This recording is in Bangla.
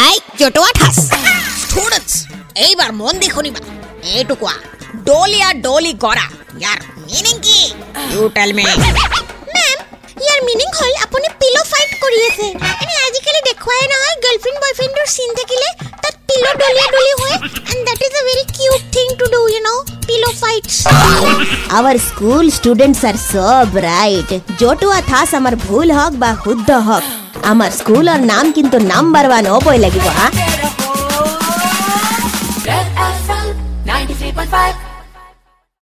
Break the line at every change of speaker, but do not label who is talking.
আই জটোয়া ঠাস স্টুডেন্টস এইবার মন দেখো নিবা এইটুকুয়া ডলি আর ডলি করা ইয়ার মিনিং কি ইউ টেল মি মেম ইয়াৰ মিনিং হ'ল আপুনি পিলো ফাইট কৰি আছে এনে আজিকালি দেখুৱাই নহয় গাৰ্লফ্ৰেণ্ড বয়ফ্ৰেণ্ডৰ চিন থাকিলে তাত পিলো ডলিয়া ডলি হয় and that is a very cute thing to do you know
our school students are so bright जोटुआ था समर भूल हक बा खुद हक अमर स्कूल और नाम किंतु नंबर वन हो पे
लगी हाँ 93.5